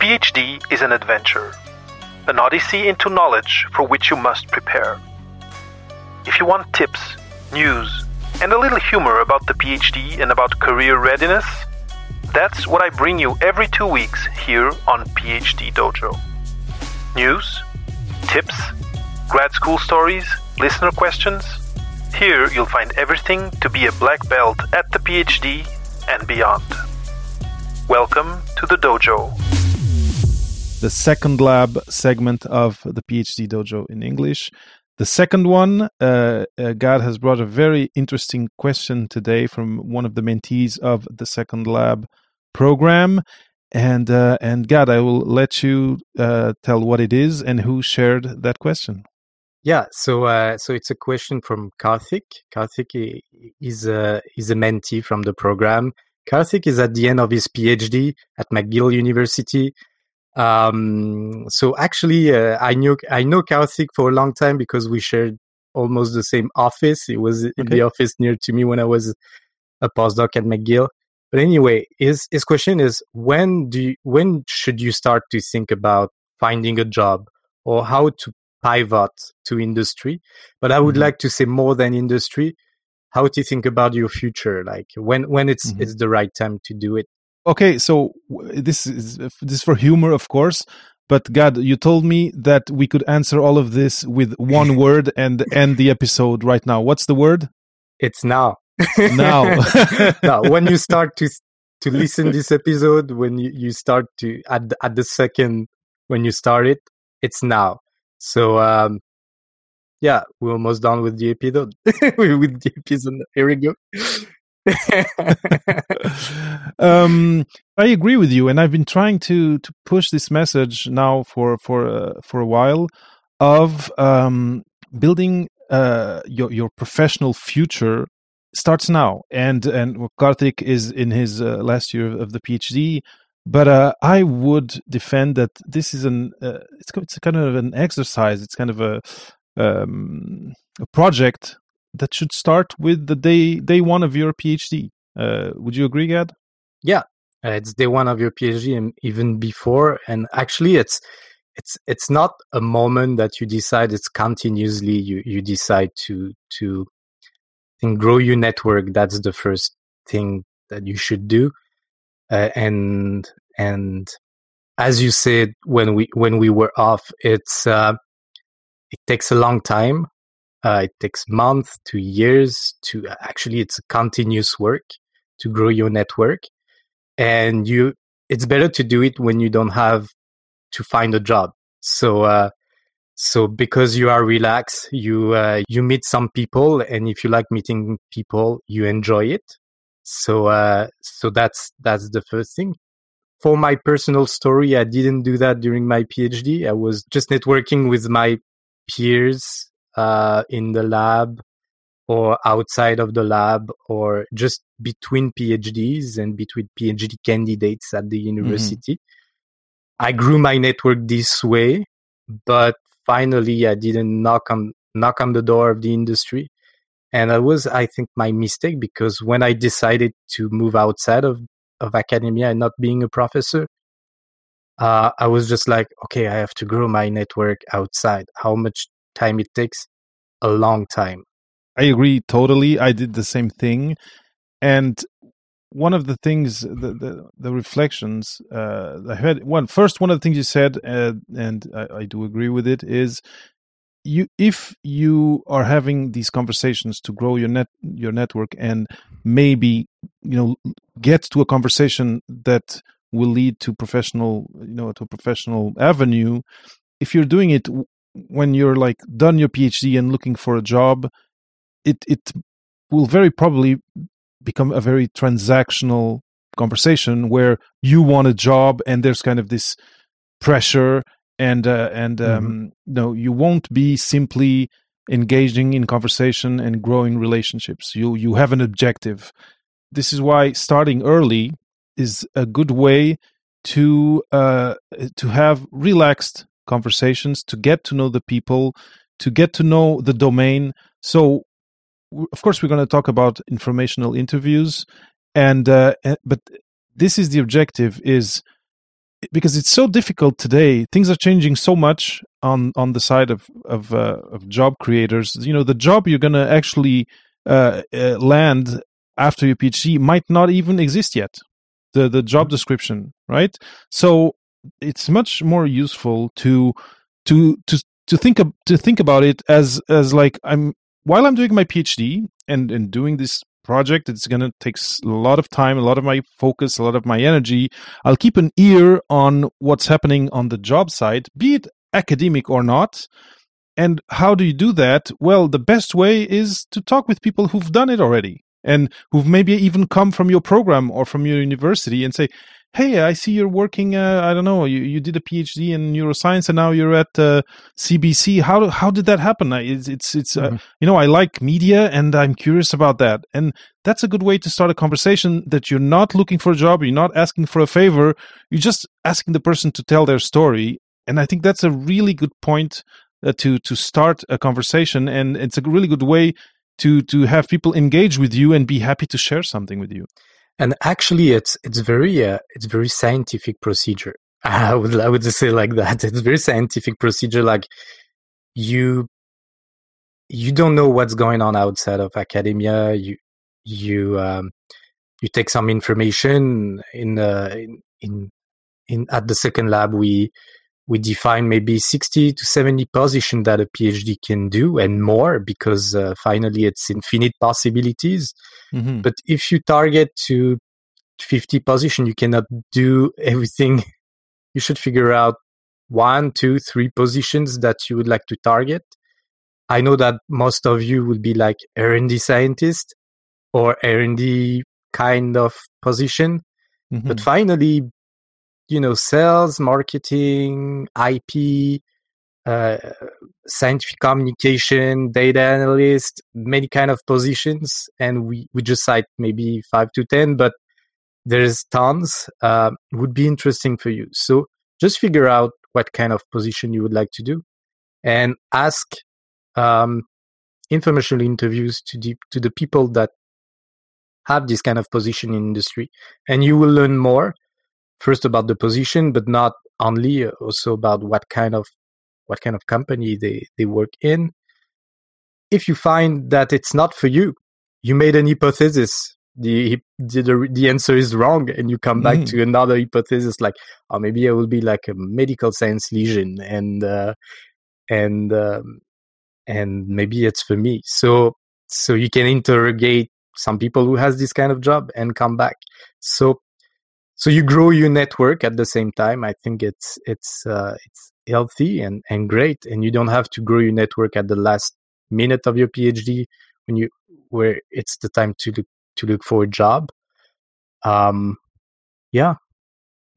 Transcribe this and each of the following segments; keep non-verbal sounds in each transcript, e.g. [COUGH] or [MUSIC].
PhD is an adventure, an odyssey into knowledge for which you must prepare. If you want tips, news, and a little humor about the PhD and about career readiness, that's what I bring you every two weeks here on PhD Dojo. News, tips, grad school stories, listener questions. Here you'll find everything to be a black belt at the PhD and beyond. Welcome to the dojo. The second lab segment of the PhD dojo in English. The second one, uh, uh, Gad has brought a very interesting question today from one of the mentees of the second lab program. And uh, and Gad, I will let you uh, tell what it is and who shared that question. Yeah, so uh, so it's a question from Karthik. Karthik is a is a mentee from the program. Karthik is at the end of his PhD at McGill University. Um, so actually, uh, I knew I know Karthik for a long time because we shared almost the same office. It was in the office near to me when I was a postdoc at McGill. But anyway, his his question is when do you, when should you start to think about finding a job or how to pivot to industry? But I would mm-hmm. like to say more than industry. How to think about your future, like when when it's mm-hmm. it's the right time to do it. Okay, so this is this is for humor, of course. But Gad, you told me that we could answer all of this with one [LAUGHS] word and end the episode right now. What's the word? It's now now [LAUGHS] [LAUGHS] now when you start to to listen this episode when you, you start to at the, at the second when you start it it's now so um yeah we're almost done with the episode with the episode here we go [LAUGHS] um i agree with you and i've been trying to to push this message now for for uh, for a while of um building uh your your professional future starts now, and and Karthik is in his uh, last year of the PhD. But uh, I would defend that this is an uh, it's it's kind of an exercise. It's kind of a um, a project that should start with the day day one of your PhD. Uh, would you agree, Gad? Yeah, uh, it's day one of your PhD, and even before. And actually, it's it's it's not a moment that you decide. It's continuously you you decide to to grow your network. That's the first thing that you should do. Uh, and and as you said when we when we were off, it's uh, it takes a long time. Uh, it takes months to years to actually it's a continuous work to grow your network, and you it's better to do it when you don't have to find a job. So uh, so because you are relaxed you uh, you meet some people and if you like meeting people you enjoy it. So uh, so that's that's the first thing. For my personal story i didn't do that during my phd i was just networking with my peers uh, in the lab or outside of the lab or just between phds and between phd candidates at the mm-hmm. university mm-hmm. i grew my network this way but finally I didn't knock on knock on the door of the industry. And that was, I think, my mistake because when I decided to move outside of, of academia and not being a professor, uh, I was just like, okay, I have to grow my network outside. How much time it takes? A long time. I agree totally. I did the same thing. And one of the things the the, the reflections uh, I had one first one of the things you said uh, and I, I, do agree with it is you if you are having these conversations to grow your net your network and maybe you know get to a conversation that will lead to professional you know to a professional avenue if you're doing it when you're like done your phd and looking for a job it it will very probably become a very transactional conversation where you want a job and there's kind of this pressure and uh, and um, mm-hmm. no you won't be simply engaging in conversation and growing relationships you you have an objective this is why starting early is a good way to uh, to have relaxed conversations to get to know the people to get to know the domain so of course we're going to talk about informational interviews and uh, but this is the objective is because it's so difficult today. Things are changing so much on on the side of of, uh, of job creators. You know, the job you're going to actually uh, uh, land after your PhD might not even exist yet. The the job description, right? So it's much more useful to to to to think of, to think about it as as like I'm while I'm doing my PhD and and doing this project it's going to take a lot of time a lot of my focus a lot of my energy. I'll keep an ear on what's happening on the job site be it academic or not. And how do you do that? Well the best way is to talk with people who've done it already and who've maybe even come from your program or from your university and say hey, I see you're working. Uh, I don't know. You you did a PhD in neuroscience, and now you're at uh, CBC. How how did that happen? It's it's, it's uh, mm-hmm. you know I like media, and I'm curious about that. And that's a good way to start a conversation. That you're not looking for a job, you're not asking for a favor. You're just asking the person to tell their story. And I think that's a really good point uh, to to start a conversation, and it's a really good way to to have people engage with you and be happy to share something with you and actually it's it's very uh, it's very scientific procedure. [LAUGHS] I would i would say like that. It's very scientific procedure. Like you you don't know what's going on outside of academia. You you um, you take some information in, uh, in in in at the second lab. We we define maybe 60 to 70 positions that a phd can do and more because uh, finally it's infinite possibilities mm-hmm. but if you target to 50 position you cannot do everything [LAUGHS] you should figure out one two three positions that you would like to target i know that most of you will be like r&d scientist or r&d kind of position mm-hmm. but finally you know sales marketing ip uh, scientific communication data analyst many kind of positions. And we we just cite maybe 5 to 10 but there's tons uh, would be interesting for you. So just figure out what kind of position you would like to do and ask um, informational interviews to the to the people that have this kind of position in industry. And you will learn more first about the position, but not only uh, also about what kind of what kind of company they, they work in. If you find that it's not for you, you made an hypothesis. The, the the answer is wrong, and you come back mm. to another hypothesis, like, oh, maybe I will be like a medical science liaison, and uh, and um, and maybe it's for me. So so you can interrogate some people who has this kind of job and come back. So so you grow your network at the same time. I think it's it's uh, it's healthy and and great and you don't have to grow your network at the last minute of your phd when you where it's the time to look to look for a job. Um yeah.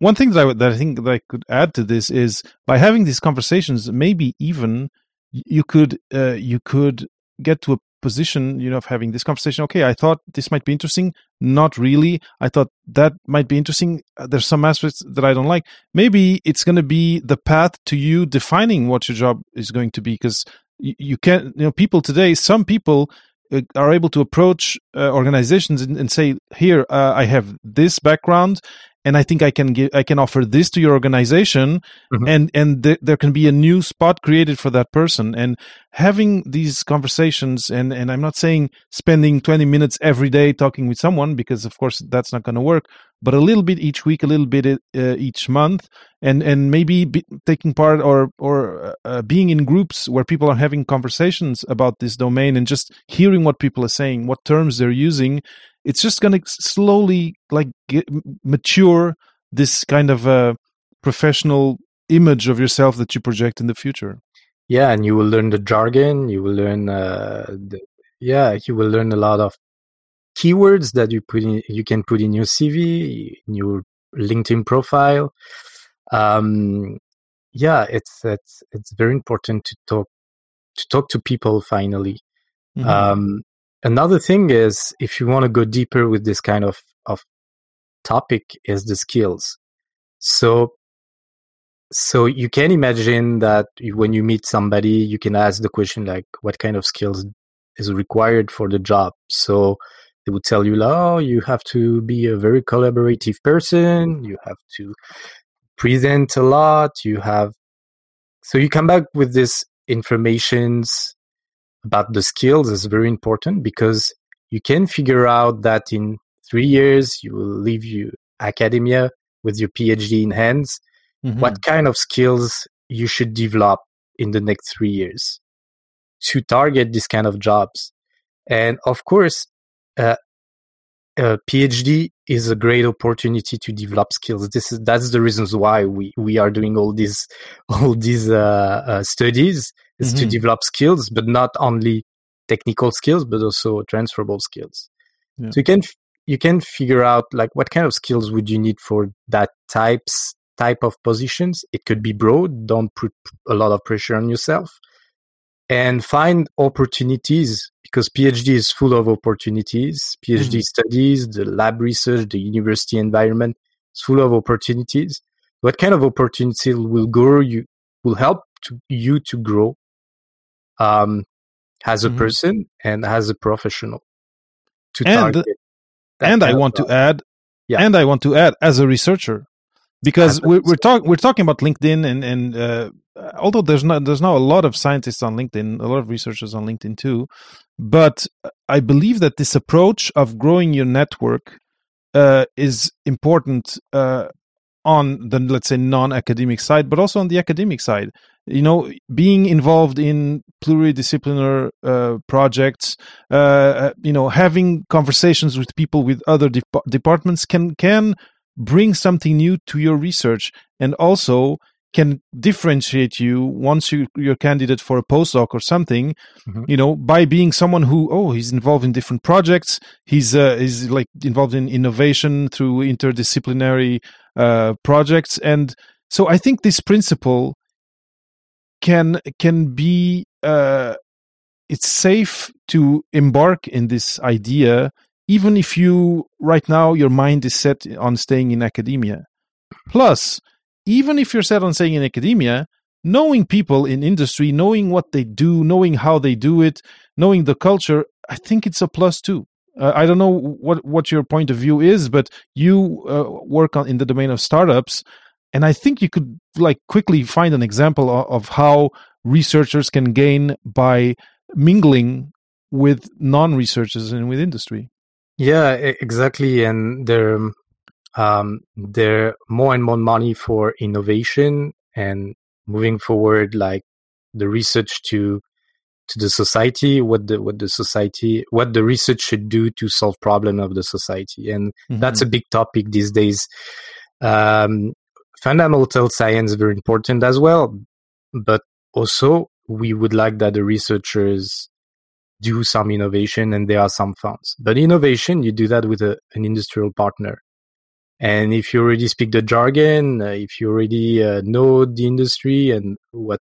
One thing that I, that I think that I could add to this is by having these conversations, maybe even you could uh, you could get to a position you know of having this conversation okay i thought this might be interesting. Not really. I thought that might be interesting. Uh, there's some aspects that i don't like. Maybe it's going to be the path to you defining what your job is going to be because you, you can't you know people today some people uh, are able to approach uh, organizations and, and, say here uh, i have this background and I think I can give I can offer this to your organization, mm-hmm. and and th- there can be a new spot created for that person. And having these conversations, and and I'm not saying spending 20 minutes every day talking with someone because of course that's not going to work, but a little bit each week, a little bit uh, each month, and and maybe taking part or or uh, being in groups where people are having conversations about this domain and just hearing what people are saying, what terms they're using, it's just going to slowly like get, mature this kind of a professional image of yourself that you project in the future. Yeah and you will learn the jargon you will learn uh, the, yeah you will learn a lot of keywords that you put in you can put in your cv in your linkedin profile. Um yeah it's it's it's very important to talk to talk to people finally. Mm-hmm. um another thing is if you want to go deeper with this kind of, of topic is the skills. So so you can imagine that when you meet somebody you can ask the question like what kind of skills is required for the job? So they would tell you oh you have to be a very collaborative person. You have to present a lot. You have so you come back with this informations about the skills is very important because you can figure out that in three years you will leave you academia with your PhD in hands. Mm-hmm. What kind of skills you should develop in the next three years to target this kind of jobs? And of course, uh, a PhD is a great opportunity to develop skills. This is that's the reasons why we we are doing all these [LAUGHS] all these uh, uh, studies is mm-hmm. to develop skills, but not only technical skills, but also transferable skills. Yeah. So you can you can figure out like what kind of skills would you need for that types type of positions. It could be broad. Don't put a lot of pressure on yourself, and find opportunities because PhD is full of opportunities. PhD mm-hmm. studies, the lab research, the university environment is full of opportunities. What kind of opportunity will grow you will help to, you to grow um, as a mm-hmm. person and as a professional to and, target. And I want to add, yeah. and I want to add as a researcher, because we're, we're talking we're talking about LinkedIn and and uh, although there's not there's now a lot of scientists on LinkedIn, a lot of researchers on LinkedIn too, but I believe that this approach of growing your network uh, is important uh, on the let's say non-academic side, but also on the academic side. You know, being involved in pluridisciplinary uh, projects, uh, uh, you know, having conversations with people with other de- departments can can bring something new to your research, and also can differentiate you once you, you're candidate for a postdoc or something mm-hmm. you know by being someone who oh he's involved in different projects he's uh, he's like involved in innovation through interdisciplinary uh, projects and so i think this principle can can be uh, it's safe to embark in this idea even if you right now your mind is set on staying in academia plus even if you're set on staying in academia, knowing people in industry, knowing what they do, knowing how they do it, knowing the culture, I think it's a plus too. Uh, I don't know what what your point of view is, but you uh, work on in the domain of startups, and I think you could like quickly find an example of, of how researchers can gain by mingling with non-researchers and with industry. Yeah, exactly, and there um, there more and more money for innovation and moving forward like the research to to the society what the what the society what the research should do to solve problem of the society and mm-hmm. that's a big topic these days um, fundamental science very important as well but also we would like that the researchers do some innovation and there are some funds but innovation you do that with a, an industrial partner and if you already speak the jargon, uh, if you already uh, know the industry and what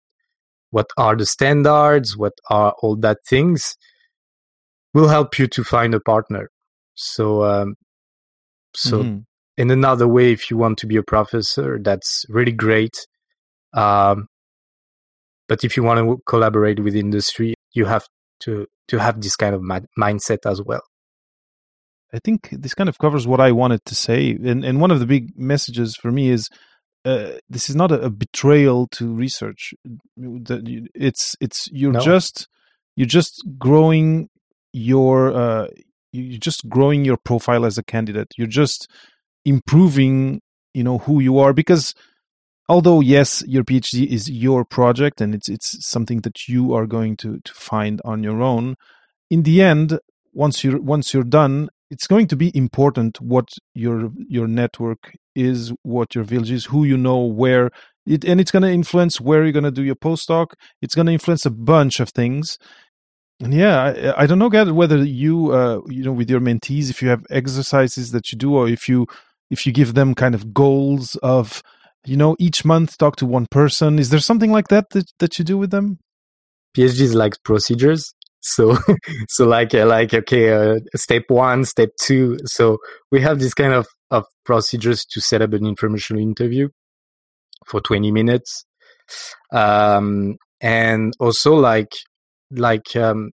what are the standards, what are all that things, will help you to find a partner. So, um, so mm-hmm. In another way, if you want to be a professor, that's really great. Um, but if you want to collaborate with industry, you have to to have this kind of ma- mindset as well. I think this kind of covers what I wanted to say. And and one of the big messages for me is uh, this is not a, a, betrayal to research. It's it's you're no. just you're just growing your uh, you're just growing your profile as a candidate. You're just improving, you know, who you are because although yes, your PhD is your project and it's it's something that you are going to to find on your own. In the end, once you're once you're done it's going to be important what your your network is, what your village is, who you know, where it, and it's going to influence where you're going to do your postdoc. It's going to influence a bunch of things. And yeah, I, I don't know, whether you, uh, you know, with your mentees, if you have exercises that you do, or if you, if you give them kind of goals of, you know, each month talk to one person. Is there something like that that, that you do with them? PhDs like procedures so [LAUGHS] so like uh, like okay uh, step one step two so we have this kind of of procedures to set up an informational interview for 20 minutes um and also like like um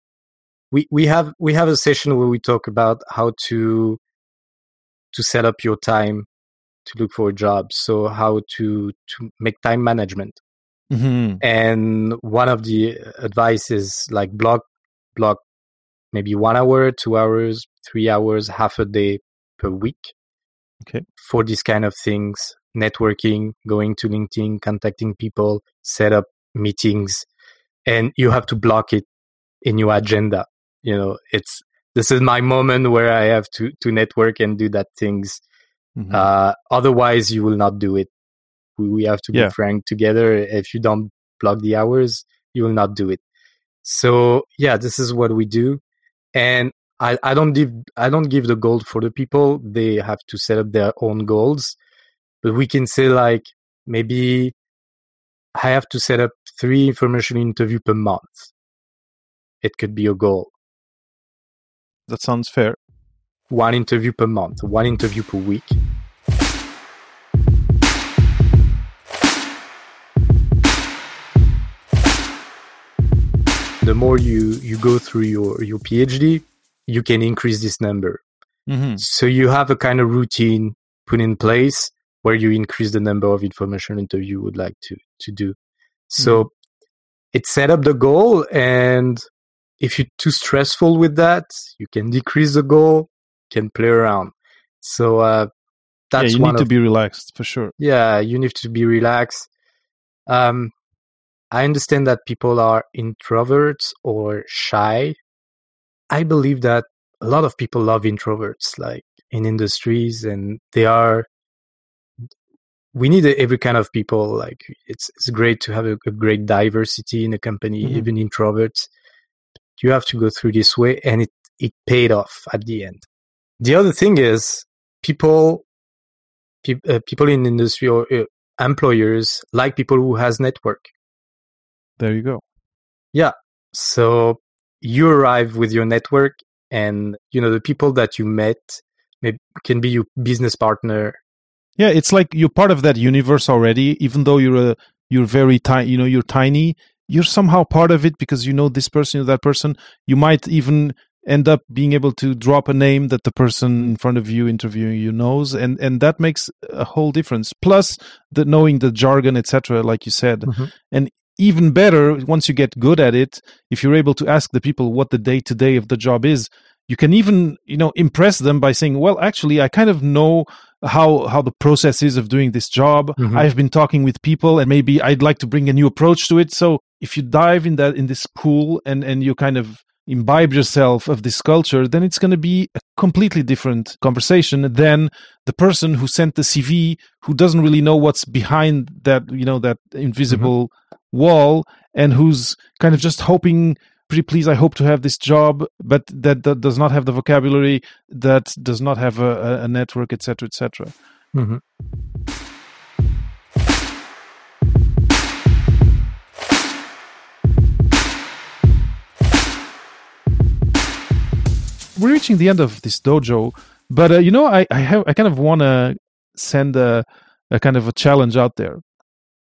we we have we have a session where we talk about how to to set up your time to look for a job. So how to to make time management. Mm-hmm. And one of the advice is like block block maybe one hour, two hours, three hours, half a day per week. Okay. For these kind of things, networking, going to LinkedIn, contacting people, set up meetings, and you have to block it in your agenda. You know, it's this is my moment where I have to to network and do that things. Mhm. Uh, otherwise, you will not do it. We, we have to be frank together. If you don't block the hours, you will not do it. So yeah, this is what we do, and I, I don't give I don't give the goal for the people. They have to set up their own goals, but we can say like maybe I have to set up three information interview per month. It could be a goal. That sounds fair. One interview per month, one interview per week. The more you, you go through your, your PhD, you can increase this number. Mm-hmm. So you have a kind of routine put in place where you increase the number of information interview you would like to, to do. So it set up the goal and if you're too stressful with that, you can decrease the goal, can play around. So uh, Yeah, you need to be relaxed for sure. yeah you need to be relaxed um i understand that people are introverts or shy i believe that a lot of people love introverts like in industries and they are we need every kind of people like it's it's great to have a, a great diversity in a company Mhm. even introverts you have to go through this way and it it paid off at the end the other thing is people peop- uh, people in industry or uh, employers like people who has network There you go. Yeah. So you arrive with your network and you know the people that you met maybe can be your business partner Yeah, it's like you're part of that universe already. Even though you're a you're very tiny, you know, you're tiny. You're somehow part of it because you know this person, or that person. You might even end up being able to drop a name that the person in front of you interviewing you knows, and and that makes a whole difference. Plus, the knowing the jargon, etc., like you said, Mhm. and even better once you get good at it, if you're able to ask the people what the day to day of the job is, you can even you know impress them by saying, "Well, actually, I kind of know." How how the process is of doing this job. Mhm. i've been talking with people and maybe i'd like to bring a new approach to it. So if you dive in that in this pool and and you kind of imbibe yourself of this culture then it's going to be a completely different conversation than the person who sent the cv who doesn't really know what's behind that you know that invisible wall and who's kind of just hoping pretty please i hope to have this job but that, that does not have the vocabulary that does not have a, a- network etc etc Mhm. we're reaching the end of this dojo but uh, you know i i have i kind of want to send a, a kind of a challenge out there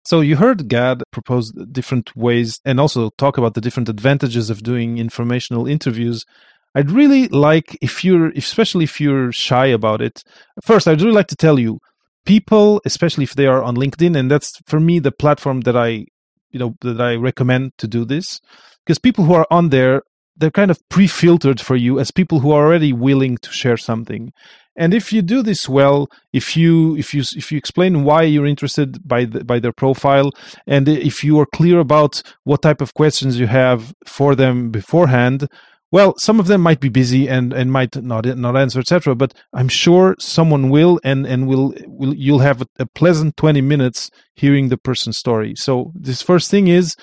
so you heard gad propose different ways and also talk about the different advantages of doing informational interviews. I'd really like if you're especially if you're shy about it. First i'd really like to tell you people especially if they are on linkedin and that's for me the platform that i you know that i recommend to do this because people who are on there they're kind of pre-filtered for you as people who are already willing to share something and if you do this well if you if you if you explain why you're interested by the, by their profile and if you are clear about what type of questions you have for them beforehand well some of them might be busy and and might not not answer etc but i'm sure someone will and and will will you'll have a, pleasant 20 minutes hearing the person's story. So this first thing is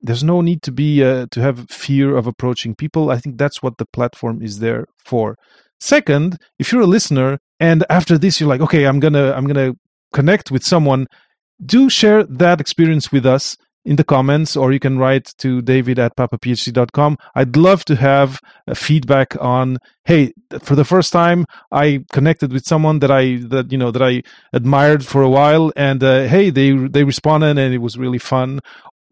there's no need to be uh, to have fear of approaching people. I think that's what the platform is there for second if you're a listener and after this you're like okay i'm gonna i'm gonna connect with someone do share that experience with us in the comments or you can write to david at papaphd.com i'd love to have a feedback on hey for the first time i connected with someone that i that you know that i admired for a while and uh, hey they they responded and it was really fun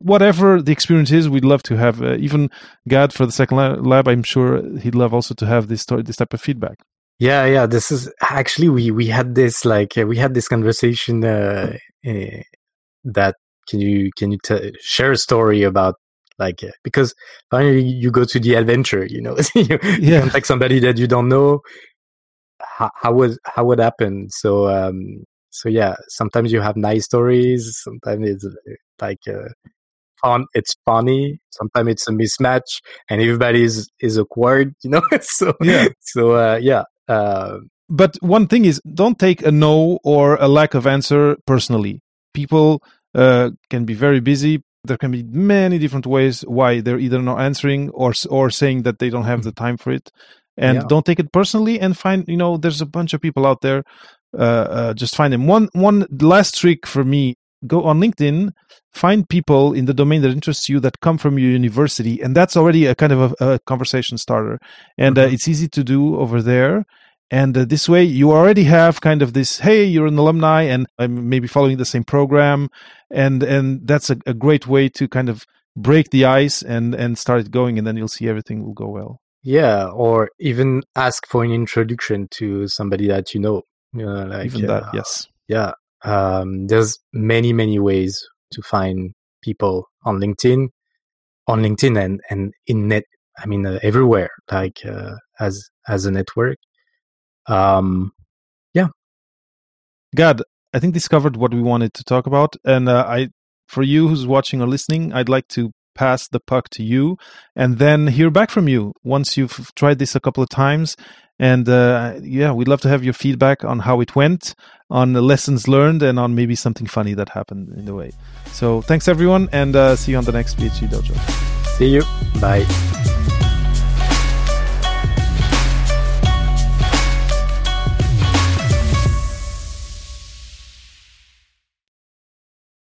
whatever the experience is, we'd love to have uh, even Gad for the second lab. I'm sure he'd love also to have this story, this type of feedback. Yeah, yeah. This is actually we we had this like uh, we had this conversation uh, uh, that can you can you t- share a story about like uh, because finally you go to the adventure, you know, [LAUGHS] you, Yeah. contact somebody that you don't know. How, how would how would happen? So um so yeah, sometimes you have nice stories. Sometimes it's uh, like uh, fun. It's funny. Sometimes it's a mismatch, and everybody is is awkward. You know. [LAUGHS] so Yeah. So uh, yeah. Uh, but one thing is don't take a no or a lack of answer personally people uh, can be very busy there can be many different ways why they're either not answering or or saying that they don't have the time for it and Yeah. don't take it personally and find you know there's a bunch of people out there uh, uh, just find them one one last trick for me go on linkedin find people in the domain that interests you that come from your university and that's already a kind of a, a conversation starter and uh, Mhm. it's easy to do over there and uh, this way you already have kind of this hey you're an alumni and i'm maybe following the same program and and that's a, a great way to kind of break the ice and and start it going and then you'll see everything will go well yeah, or even ask for an introduction to somebody that you know. You know, like even that uh, yes yeah um, there's many many ways to find people on linkedin on linkedin and and in net i mean uh, everywhere like uh, as as a network um yeah. gad i think this covered what we wanted to talk about and uh, i for you who's watching or listening i'd like to pass the puck to you and then hear back from you once you've tried this a couple of times and uh, yeah we'd love to have your feedback on how it went on the lessons learned and on maybe something funny that happened in the way. So thanks everyone and uh, see you on the next phd dojo. See you. Bye